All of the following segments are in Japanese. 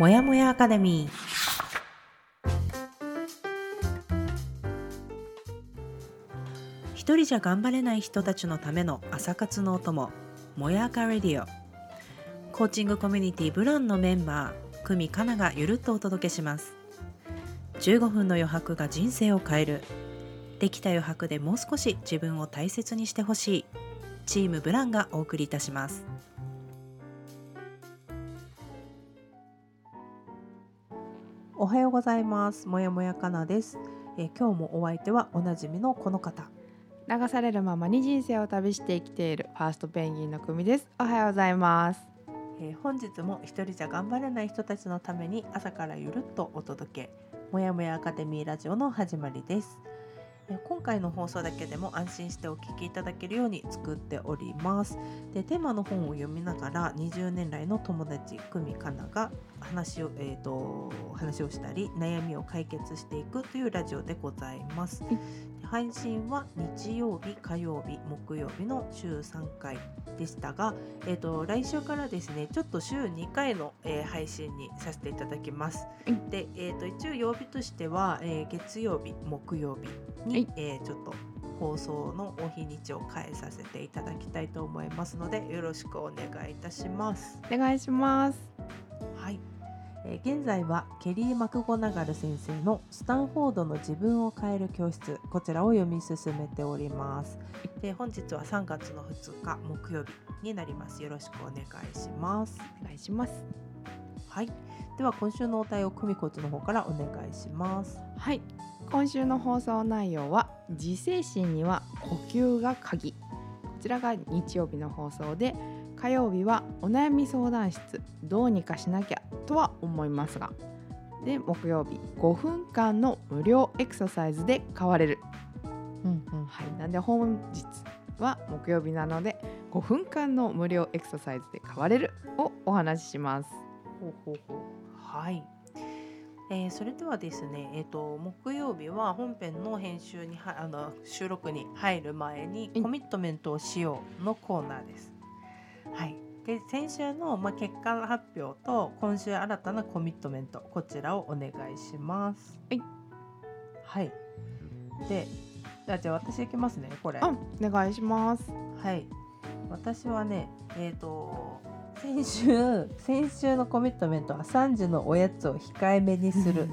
もやもやアカデミー。一人じゃ頑張れない人たちのための朝活のお供もやかレディオ。コーチングコミュニティブランのメンバー久美かながゆるっとお届けします。15分の余白が人生を変える。できた余白でもう少し自分を大切にしてほしい。チームブランがお送りいたします。おはようございます。もやもやかなです、えー今日もお相手はおなじみのこの方。流されるままに人生を旅して生きているファーストペンギンの組みです。おはようございます。えー本日も一人じゃ頑張れない人たちのために朝からゆるっとお届け。もやもやアカデミーラジオの始まりです。えー今回の放送だけでも安心してお聞きいただけるように作っております。でテーマの本を読みながら20年来の友達久美かなが話を,、えー、と話をしたり悩みを解決していくというラジオでございます。はい。配信は日曜日火曜日木曜日の週3回でしたが、えー、と来週からですねちょっと週2回の、えー配信にさせていただきます。はいで、えー、と一応曜日としては、えー月曜日木曜日に、はいえーちょっと放送のお日にちを変えさせていただきたいと思いますのでよろしくお願いいたします。お願いしますはい、えー現在はケリー・マクゴナガル先生の「スタンフォードの自分を変える教室」こちらを読み進めております。で本日は3月の2日木曜日になります。よろしくお願いします。お願いしますはい、では今週のお題を久美コーチの方からお願いします。はい今週の放送内容は自制心には呼吸が鍵こちらが日曜日の放送で火曜日はお悩み相談室どうにかしなきゃとは思いますがで木曜日5分間の無料エクササイズで変われるうんうんはい、なんで本日は木曜日なので5分間の無料エクササイズで変われるをお話しします。ほうほうほうはい。えーそれではですね、えー、と木曜日は本編の編集にはあの収録に入る前にうんコミットメントをしようのコーナーです。はい、で先週の、まあ、結果発表と今週新たなコミットメントこちらをお願いします。はい、はい、であじゃあ私いきますねこれ。あ、お願いします。はい。私はね、えっ、と先週先週のコミットメントは3時のおやつを控えめにする。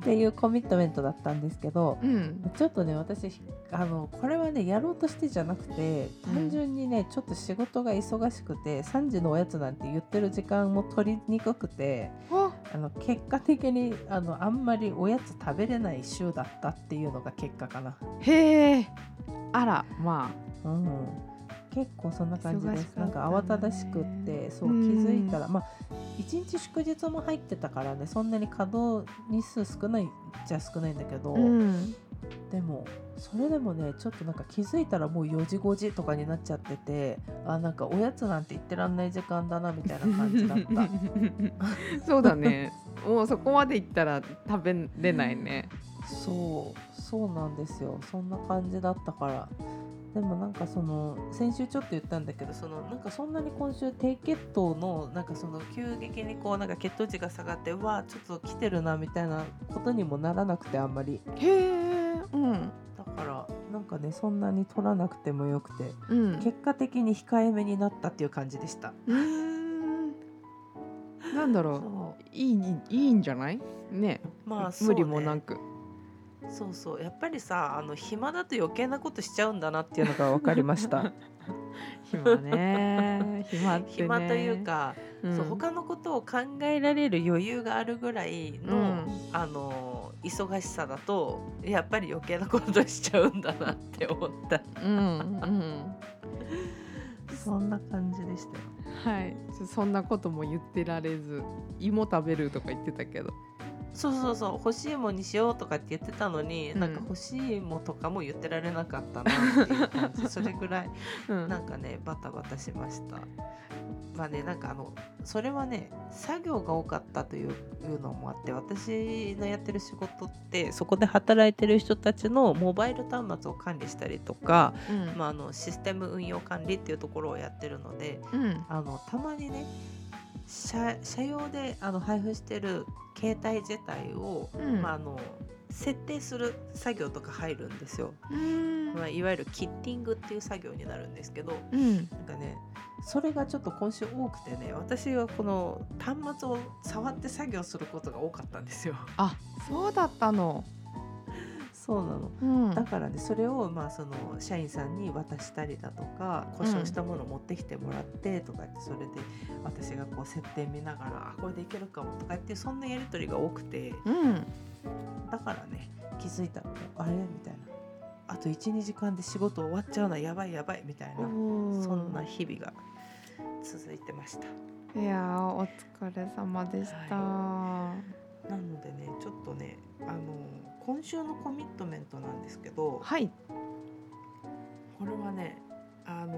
っていうコミットメントだったんですけど、うん、ちょっとね私あのこれはねやろうとしてじゃなくて単純にね、ちょっと仕事が忙しくて3時のおやつなんて言ってる時間も取りにくくてあ、あの結果的にあのあんまりおやつ食べれない週だったっていうのが結果かな。へえ、あら、まうん、結構そんな感じです。なんか慌ただしくって、そう気うんづいたら、まあ一日祝日も入ってたからね、そんなに稼働日数少ないじゃ少ないんだけど、あ、うん、でもそれでもね、ちょっとなんか気づいたらもう4時5時とかになっちゃってて、あなんかおやつなんて言ってらんない時間だなみたいな感じだった。そうだね。もうそこまでいったら食べれないね。そうそうなんですよそんな感じだったからでもなんかその先週ちょっと言ったんだけどそのなんかそんなに今週低血糖のなんかその急激にこうなんか血糖値が下がってうわちょっと来てるなみたいなことにもならなくてあんまり。へえ、うん、だからなんかねそんなに取らなくてもよくてうん。結果的に控えめになったっていう感じでした。うーん。なんだろう。そいいいいんじゃない？ね。うまあね、無理もなくそうそう。やっぱりさあの暇だと余計なことしちゃうんだなっていうのが分かりました。暇ね。暇ってね。暇という、か、うん。そう他のことを考えられる余裕があるぐらいの、うん。あの忙しさだとやっぱり余計なことしちゃうんだなって思った。うんうん。そんな感じでしたよ。はい。そそんなことも言ってられず芋食べるとか言ってたけどそうそうそう欲しいもんにしようとかって言ってたのに、うん。なんか欲しいもんとかも言ってられなかったなっていう感じ。それぐらいうん。なんかねバタバタしました。まあねなんかあのそれはね作業が多かったというのもあって私のやってる仕事ってそこで働いてる人たちのモバイル端末を管理したりとか、うん。まあ、あのシステム運用管理っていうところをやってるのでうん。あのたまにね社社用であの配布してる携帯自体を、うん。まあ、あの設定する作業とか入るんですよ、うん。まあ、いわゆるキッティングっていう作業になるんですけどうん。なんかねそれがちょっと今週多くてね私はこの端末を触って作業することが多かったんですよ。あそうだったの。そうなの。うん。だからねそれをまあその社員さんに渡したりだとか故障したものを持ってきてもらってとか言ってそれで私がこう設定見ながらあこれでいけるかもとか言ってそんなやり取りが多くて。うん。だからね気づいたあれ？みたいな。あと12時間で仕事終わっちゃうなやばいやばいみたいなそんな日々が続いてました。いやーお疲れ様でした。なのでねちょっとねあの今週のコミットメントなんですけどはい。これはねあの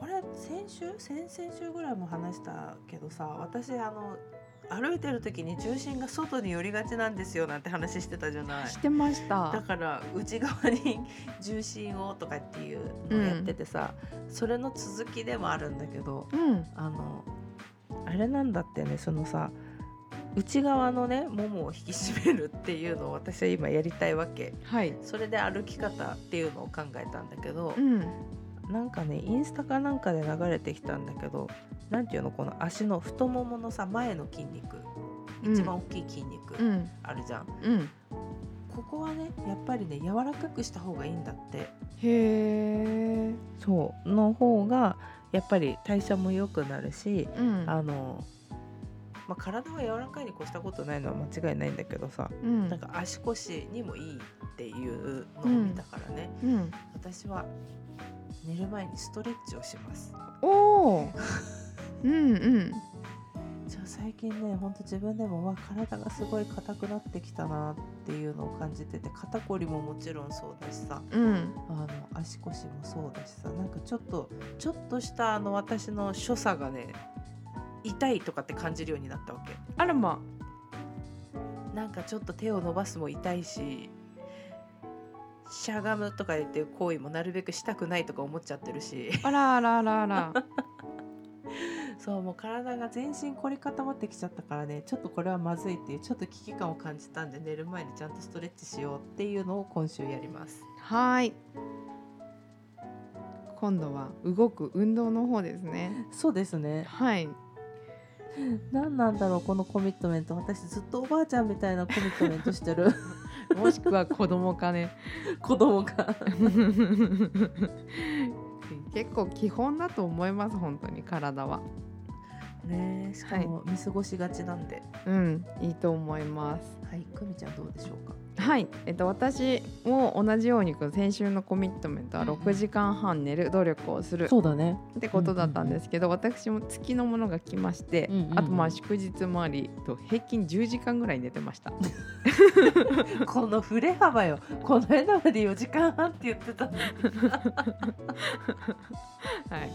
これ先週？先々週ぐらいも話したけどさ私あの歩いてる時に重心が外に寄りがちなんですよなんて話してたじゃない。してましただ。から内側に 重心をとかっていうのをやっててさ、それの続きでもあるんだけどうんあのあれなんだってねそのさ内側のねももを引き締めるっていうのを私は今やりたいわけはい。それで歩き方っていうのを考えたんだけどう、んなんかねインスタかなんかで流れてきたんだけどなんていうのこの足の太もものさ前の筋肉うん一番大きい筋肉うんあるじゃん、うん。ここはねやっぱりね柔らかくした方がいいんだってへえ。そうの方がやっぱり代謝も良くなるしうん。あの、まあ、体は柔らかいに越したことないのは間違いないんだけどさうん。なんか足腰にもいいっていうのを見たからね、うん。私は寝る前にストレッチをしますおお。うんうん。じゃあ最近ねほんと自分でもわ体がすごい硬くなってきたなっていうのを感じてて肩こりももちろんそうだしさうん。あの足腰もそうだしさなんかちょっとちょっとしたあの私の所作がね痛いとかって感じるようになったわけあらま。なんかちょっと手を伸ばすも痛いししゃがむとか言って行為もなるべくしたくないとか思っちゃってるしあらあらあらあら。そうもう体が全身凝り固まってきちゃったからねちょっとこれはまずいっていうちょっと危機感を感じたんで寝る前にちゃんとストレッチしようっていうのを今週やりますはーい。今度は動く運動の方ですね。そうですねはい。何なんだろうこのコミットメント私ずっとおばあちゃんみたいなコミットメントしてる もしくは子供かね。子供が結構基本だと思います本当に体は。ねえしかも見過ごしがちなんでうん、いいと思います。はい久美ちゃんどうでしょうか？はい、えっと私も同じように先週のコミットメントはうんうん。6時間半寝る努力をするそうだね。ってことだったんですけど、私も月のものが来まして、うんうんうん。あとまあ祝日もありと平均10時間ぐらい寝てました。この振れ幅よ。この間まで4時間半って言ってた はい、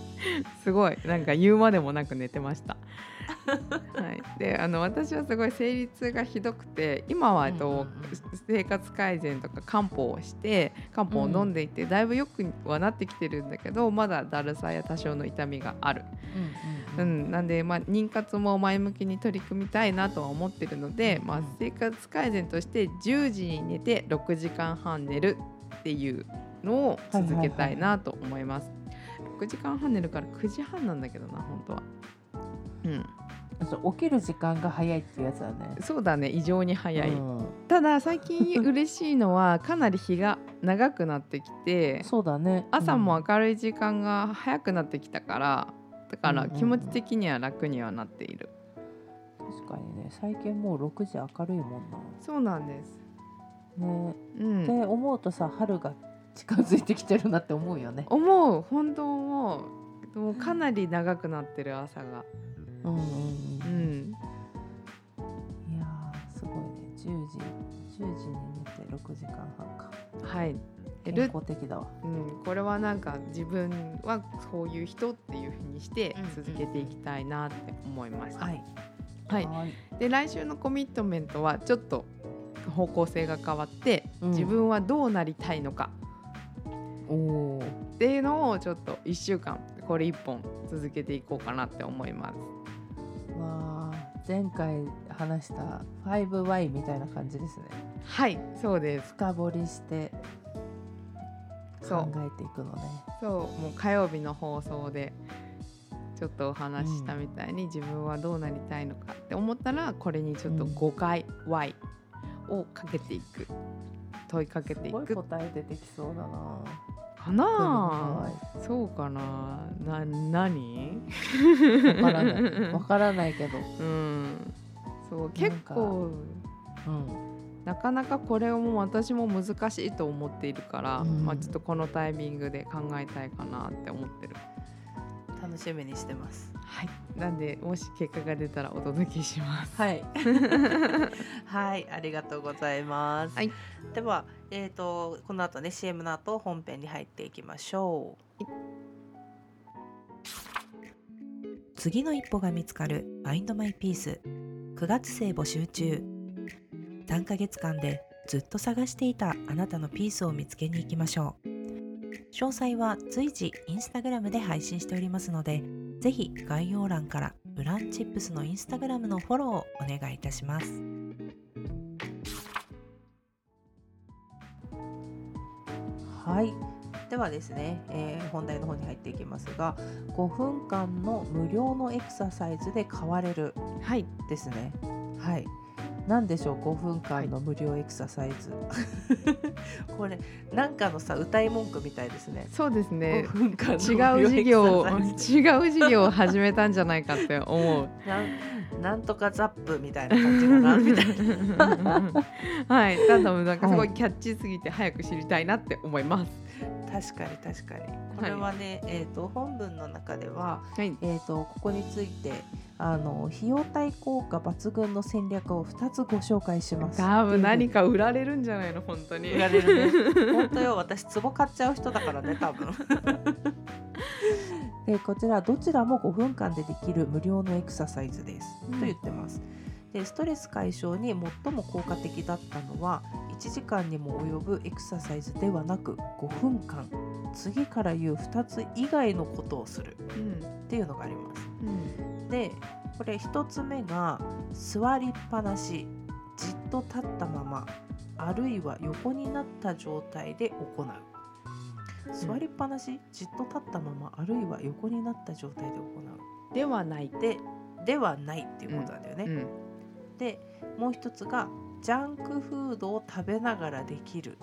すごい。なんか言うまでもなく寝てました。はい、であの私はすごい生理痛がひどくて今は、とうんうんうん。生活改善とか漢方をして漢方を飲んでいて、だいぶよくはなってきてるんだけどまだだるさや多少の痛みがある、ううんん。なんで、まあ、妊活も前向きに取り組みたいなとは思ってるので、まあ、生活改善として10時に寝て6時間半寝るっていうのを続けたいなと思います。6時間半寝るから9時半なんだけどな本当は。うん、起きる時間が早いっていうやつだね。そうだね異常に早い、うん。ただ最近嬉しいのはかなり日が長くなってきてそうだね。朝もうん明るい時間が早くなってきたからだからうんうんうん。気持ち的には楽にはなっている、確かにね。最近もう6時明るいもんな。そうなんです、ね。うん。って思うとさ春が近づいてきてるなって思うよね。思う。本当思う。もうかなり長くなってる朝がうんうんううん。ん。いやーすごいね。10時10時に寝て6時間半か。はい。健ル康的だわ。うん、これはなんか自分はそういう人っていうふうにしてうん続けていきたいなって思いました。はい。はい、はい。で来週のコミットメントはちょっと方向性が変わって、うん。自分はどうなりたいのか。おおっていうのをちょっと1週間これ1本続けていこうかなって思います。前回話した 5Y みたいな感じですね。はいそうです。深掘りして考えていくのね。そうもう火曜日の放送でちょっとお話ししたみたいに、自分はどうなりたいのかって思ったらこれにちょっとうん。5回 Y をかけていく。問いかけていすごいく答え出てきそうだなかな。はあそうかな。な何？わからない。わからないけど。うん。そう結か構。うん。なかなかこれをもう私も難しいと思っているから、うん。まあ、ちょっとこのタイミングで考えたいかなって思ってる。楽しみにしてます。はい、なんでもし結果が出たらお届けします。はい。はい。ありがとうございます、はい。ではえっ、とこの後ね CM の後本編に入っていきましょう。次の一歩が見つかる Find My Peace 9月生募集中。3ヶ月間でずっと探していたあなたのピースを見つけに行きましょう詳細は随時インスタグラムで配信しておりますのでぜひ概要欄からウランチップスのインスタグラムのフォローをお願いいたします。はい。ではですね、えー本題の方に入っていきますが5分間の無料のエクササイズで変われるはい、ですね。はい何でしょう5分間の無料エクササイズ、これなんかのさ歌い文句みたいですね。そうですね。5。分間の違う事業違う事業を始めたんじゃないかって思う。なんなんとかザップみたいな感じかなみたいな。はい、ただなんかすごいキャッチーすぎて早く知りたいなって思います。確かに確かに。これはね、えー、と本文の中では、はい、えー、とここについてあの費用対効果抜群の戦略を2つご紹介します。多分何かか売られるんじゃないの本当に。売られるね。本当よ私壺買っちゃう人だからね多分。でこちらどちらも5分間でできる無料のエクササイズです、うんと言ってますでストレス解消に最も効果的だったのは1時間にも及ぶエクササイズではなく5分間。次から言う2つ以外のことをする。うんっていうのがあります。うん。でこれ1つ目が座りっぱなし。じっと立ったまま。あるいは横になった状態で行う。座りっぱなしじっと立ったまま。あるいは横になった状態で行ではない。うでではないっていうことなんだよね、うんでもう一つがジャンクフードを食べながらできる。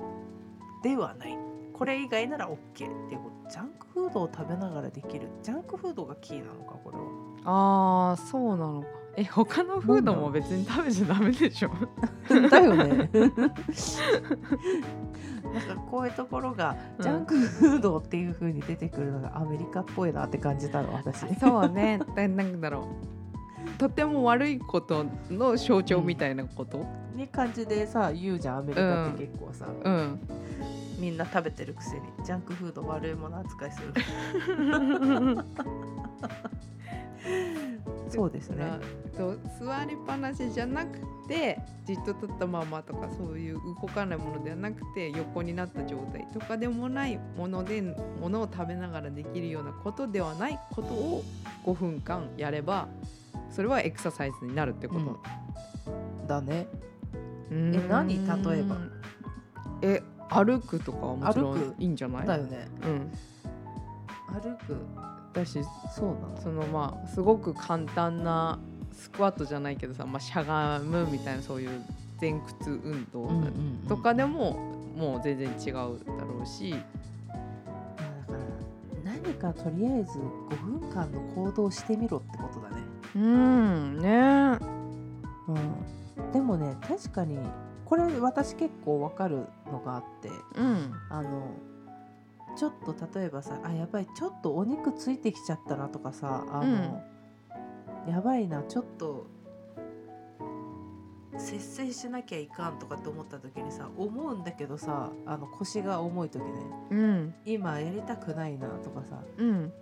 ではない。これ以外なら OK っていうこと。ジャンクフードを食べながらできる。ジャンクフードがキーなのかこれは。ああそうなのか。え他のフードも別に食べちゃダメでしょ？だよね。なんかこういうところがジャンクフードっていう風に出てくるのがアメリカっぽいなって感じたの私。そうね。でなんだろう。とても悪いことの象徴みたいなこと？に感じでさ言うじゃんアメリカって結構さ、うん。みんな食べてるくせにジャンクフード悪いもの扱いする そうですねと座りっぱなしじゃなくてじっと立ったままとかそういう動かないものではなくて横になった状態とかでもないものでものを食べながらできるようなことではないことを5分間やればそれはエクササイズになるってこと？だね。うん。え何？例えば。え歩くとかはもちろんいいんじゃない？だよね。うん、歩く？だしそうなの？そのまあすごく簡単なスクワットじゃないけどさ、まあ、しゃがむみたいなそういう前屈運動とかでも、もう全然違うだろうし、まあだから何かとりあえず5分間の行動をしてみろってことだねうんね。うん、でもね確かにこれ私結構わかるのがあってうん。あのちょっと例えばさあやばいちょっとお肉ついてきちゃったなとかさあの、やばいなちょっと節制しなきゃいかんとかって思った時にさ思うんだけどさあの腰が重い時ねうん。今やりたくないなとかさうん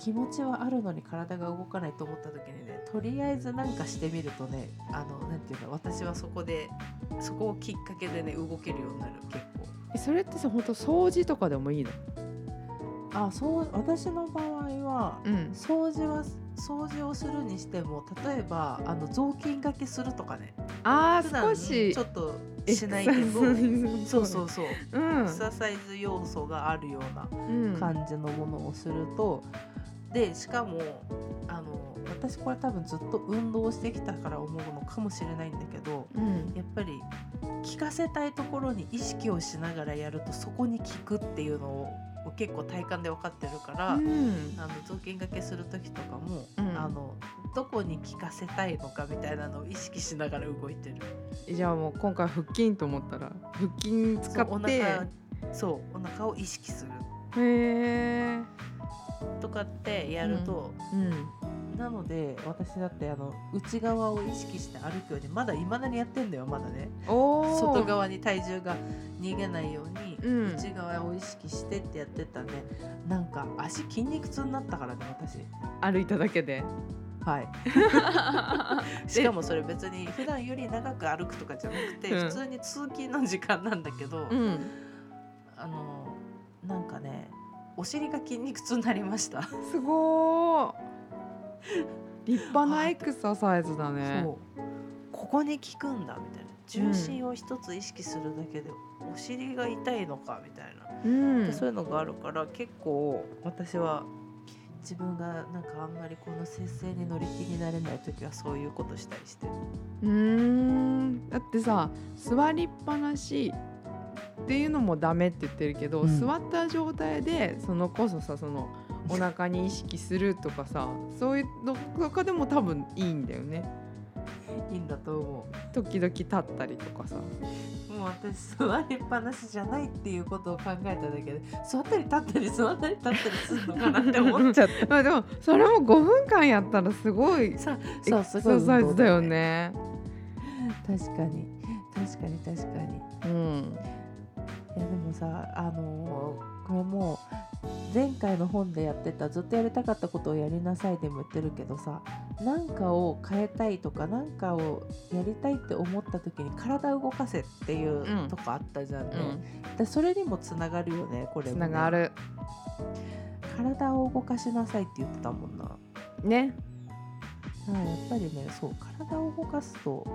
気持ちはあるのに体が動かないと思った時にねとりあえずなんかしてみるとねあのなんていうか私はそこでそこをきっかけでね動けるようになる結構。えそれってさ本当掃除とかでもいいの？あそう私の場合はうん。掃除は掃除をするにしても例えばあの雑巾がけするとかね。あ普段ー少しちょっとしないけどそうそうそう。うん。エクササイズ要素があるようなうん。感じのものをすると、でしかもあの私これ多分ずっと運動してきたから思うのかもしれないんだけどうん。やっぱり聞かせたいところに意識をしながらやるとそこに聞くっていうのを結構体感で分かってるから、うん。あの雑巾がけする時とかも、うん。あのどこに聞かせたいのかみたいなのを意識しながら動いてる。じゃあもう今回腹筋と思ったら腹筋使そうおって腹そうお腹を意識する。へえとかってやると、うん。なので私だってあの内側を意識して歩くようにまだいまだにやってんだよまだね。外側に体重が逃げないように、うん。内側を意識してってやってたねなんか足筋肉痛になったからね私。歩いただけで。はい。しかもそれ別に普段より長く歩くとかじゃなくて、うん。普通に通勤の時間なんだけど、うん。あのなんかねお尻が筋肉痛になりました、すごー。立派なエクササイズだね。そう。ここに効くんだみたいな。重心を一つ意識するだけでお尻が痛いのかみたいな、うん。でそういうのがあるから結構私は自分がなんかあんまりこの節制に乗り気になれない時はそういうことしたりしてる。うーん。だってさ座りっぱなしっていうのもダメって言ってるけど、うん。座った状態でそのこそさそのお腹に意識するとかさそういうのとかでも多分いいんだよね。いいんだと思時々立ったりとかさ。うもう私座りっぱなしじゃないっていうことを考えただけで座ったり立ったり座ったり立ったりするのかなって思っちゃっ まあでもそれも5分間やったらすごいエクササイズだよね。確かに確かに確かにうんいやでもさあのーこれもう前回の本でやってたずっとやりたかったことをやりなさいでも言ってるけどさ何かを変えたいとか何かをやりたいって思った時に体を動かせっていううん。とこあったじゃんね、うん。でそれにもつながるよねこれつもね。ながる。体を動かしなさいって言ってたもんな。ね。うんやっぱりねそう体を動かすと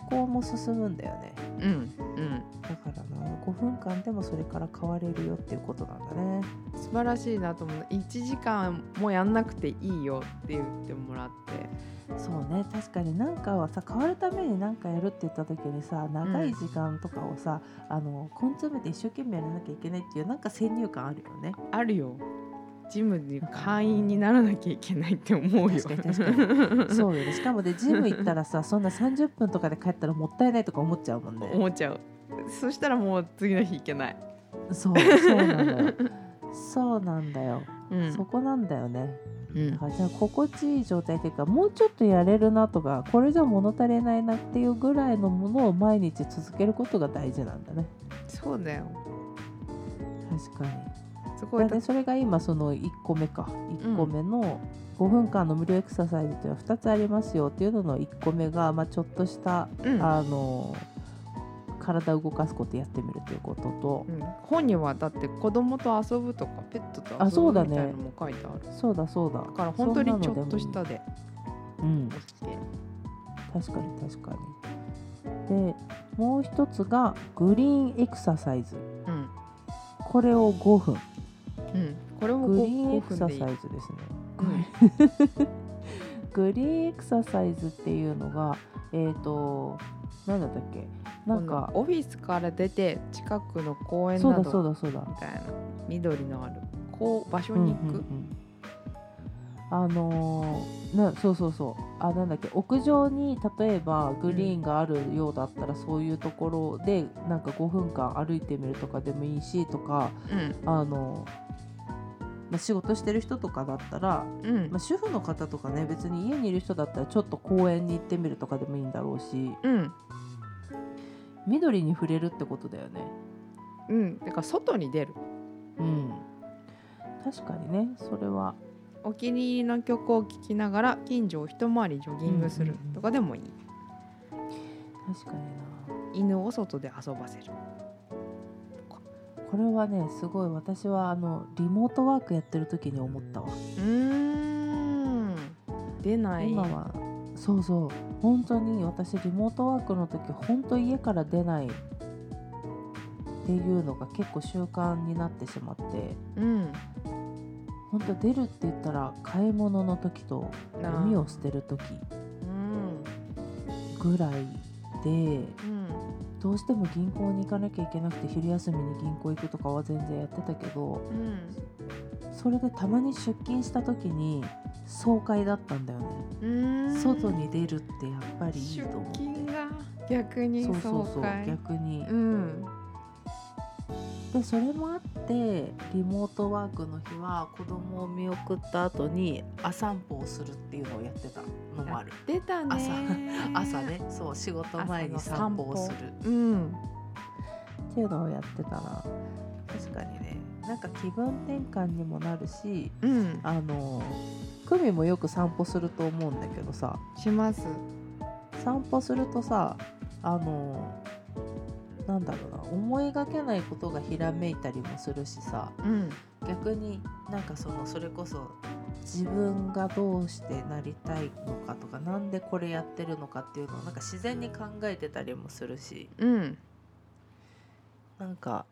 思考も進むんだよね。うんうんだからな5分間でもそれから変われるよっていうことなんだね。素晴らしいなと思う。1時間もやんなくていいよって言ってもらって。そうね確かに。何かはさ変わるために何かやるって言った時にさ長い時間とかをさ、あの根詰めて一生懸命やらなきゃいけないっていうなんか先入観あるよね。あるよジムに会員にならなきゃいけないって思うよ。そうよね。しかもでジム行ったらさ そんな30分とかで帰ったらもったいないとか思っちゃうもんね。思っちゃう。そしたらもう次の日行けない、そうそうなんだよ。そうなんだよ、うん。そこなんだよね。うん。じゃあ心地いい状態っていうかもうちょっとやれるなとかこれじゃ物足りないなっていうぐらいのものを毎日続けることが大事なんだね。そうだよ。確かにすごい。でそれが今その1個目か。1個目の5分間の無料エクササイズというのは2つありますよっていうのの1個目が、まあ、ちょっとした、うん。あの体を動かすことやってみるということと。うん。本にはだって子供と遊ぶとかペットと遊あそうだねぶみたいなのも書いてある。そうだそうだ。だから本当にちょっとしたで。うん。確かに確かに。でもう一つがグリーンエクササイズ。うん。これを5分うん。これもグリ 5, ーンエクササイズ分ですね、うんグリーンエクササイズっていうのがえっ、となんだったっけ？なんかオフィスから出て近くの公園そうだなどそうだそうだ。みたいな。緑のある。こう場所に行く、うんうんうんあのーなそうそうそう。あなんだっけ？屋上に例えばグリーンがあるようだったら、そういうところでなんか5分間歩いてみるとかでもいいしとかうん。あのまあ、仕事してる人とかだったら、うん。まあ、主婦の方とかね別に家にいる人だったらちょっと公園に行ってみるとかでもいいんだろうしうん。緑に触れるってことだよね。うん。だから外に出る。うん、確かにねそれは。お気に入りの曲を聴きながら近所を一回りジョギングするとかでもいい、確かにな。犬を外で遊ばせるこれはねすごい私はあのリモートワークやってる時に思ったわ。うーん。出ない。今はそうそう本当に私リモートワークの時本当家から出ないっていうのが結構習慣になってしまって。うん本当出るって言ったら買い物の時となゴミを捨てる時うん。ぐらいでうんどうしても銀行に行かなきゃいけなくて昼休みに銀行行くとかは全然やってたけどうん。それでたまに出勤した時に爽快だったんだよね。うん。外に出るってやっぱりいい出と思う勤が逆にそうそうそう逆に。うんでそれもあってリモートワークの日は子供を見送った後に朝散歩をするっていうのをやってたのもある。出たね朝。ね。そう仕事前に散歩をする。うん。っていうのをやってたら確かにね。なんか気分転換にもなるしうん。あの久美もよく散歩すると思うんだけどさ。します。散歩するとさあのなんだろうな思いがけないことがひらめいたりもするしさ。うん。逆になんかそのそれこそ自分がどうしてなりたいのかとかなんでこれやってるのかっていうのをなんか自然に考えてたりもするし。うん。なんか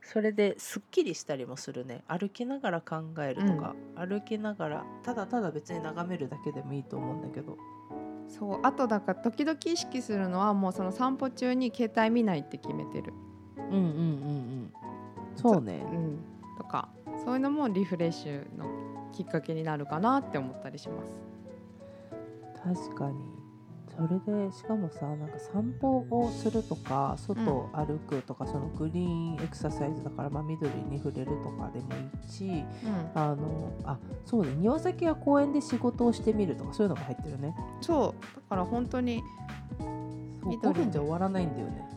それですっきりしたりもするね。歩きながら考えるとか、歩きながらただただ別に眺めるだけでもいいと思うんだけどそうあとだから時々意識するのはもうその散歩中に携帯見ないって決めてる、うんうんうんうん。そうね。うん、とかそういうのもリフレッシュのきっかけになるかなって思ったりします。確かにそれでしかもさなんか散歩をするとか外を歩くとか、そのグリーンエクササイズだから、まあ、緑に触れるとかでもいいしうん、あのあそうね庭先や公園で仕事をしてみるとかそういうのも入ってるね。そう。だから本当にそう緑5分じゃ終わらないんだよね。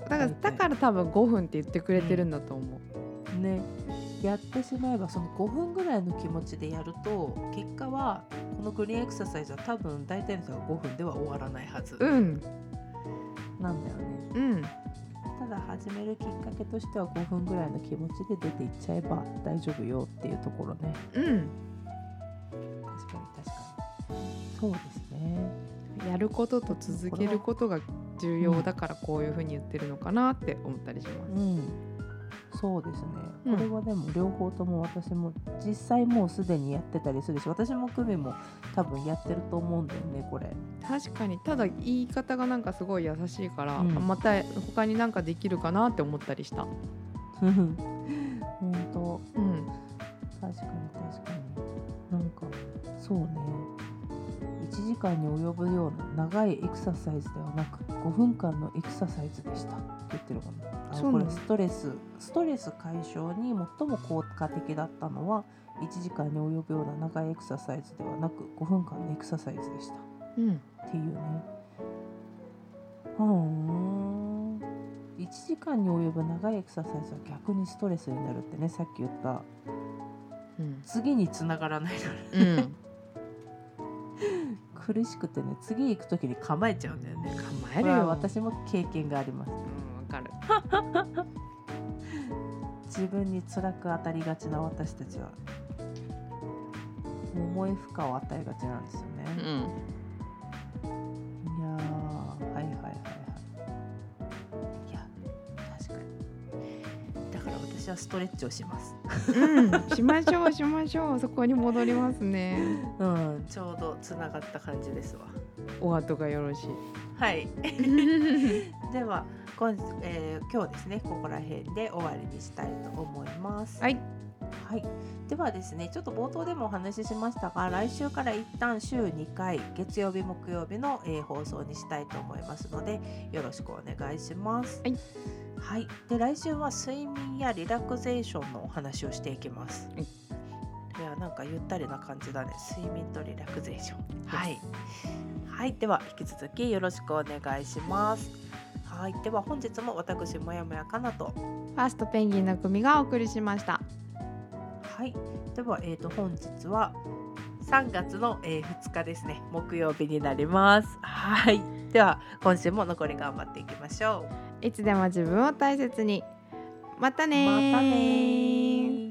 だからだから多分5分って言ってくれてるんだと思う。ねやってしまえばその5分ぐらいの気持ちでやると結果はこのグリーンエクササイズは多分大体の人が5分では終わらないはず。うん。なんだよね、うんただ始めるきっかけとしては5分ぐらいの気持ちで出ていっちゃえば大丈夫よっていうところね。うん。確かに確かに。そうですね。やることと続けることが重要だからこういうふうに言ってるのかなって思ったりします。うんそうですね、うん。これはでも両方とも私も実際もうすでにやってたりするし私も久美も多分やってると思うんだよねこれ。確かに。ただ言い方がなんかすごい優しいから、うん。あまた他になんかできるかなって思ったりした。本当うん確かに確かに。なんかそうね。1時間に及ぶような長いエクササイズではなく5分間のエクササイズでした。って言ってるもんねあのこれストレスストレス解消に最も効果的だったのは1時間に及ぶような長いエクササイズではなく5分間のエクササイズでした。うん。っていうね。ふーん。1時間に及ぶ長いエクササイズは逆にストレスになるってねさっき言った。うん。次につながらないのねうん、苦しくてね次行く時に構えちゃうんだよね構えるよ。私も経験がありますうんわかる。自分に辛く当たりがちな私たちは重い負荷を与えがちなんですよね、ストレッチをしますうん、しましょうしましょうそこに戻りますね。うんちょうどつながった感じですわお後がよろしい。はい では今,、えー今日ですねここら辺で終わりにしたいと思います。はい、はい、ではですねちょっと冒頭でもお話ししましたが来週から一旦週2回月曜日木曜日の、えー放送にしたいと思いますのでよろしくお願いします。はい、はい、で来週は睡眠やリラクゼーションのお話をしていきます。はいいやなんかゆったりな感じだね睡眠とリラクゼーション。はい、はい、では引き続きよろしくお願いします。はい、では本日も私もやもやかなとファーストペンギンの組がお送りしました。はい、では、えー、と本日は3月の、えー2日ですね木曜日になります。はい、では今週も残り頑張っていきましょう。いつでも自分を大切に。またねーまたねー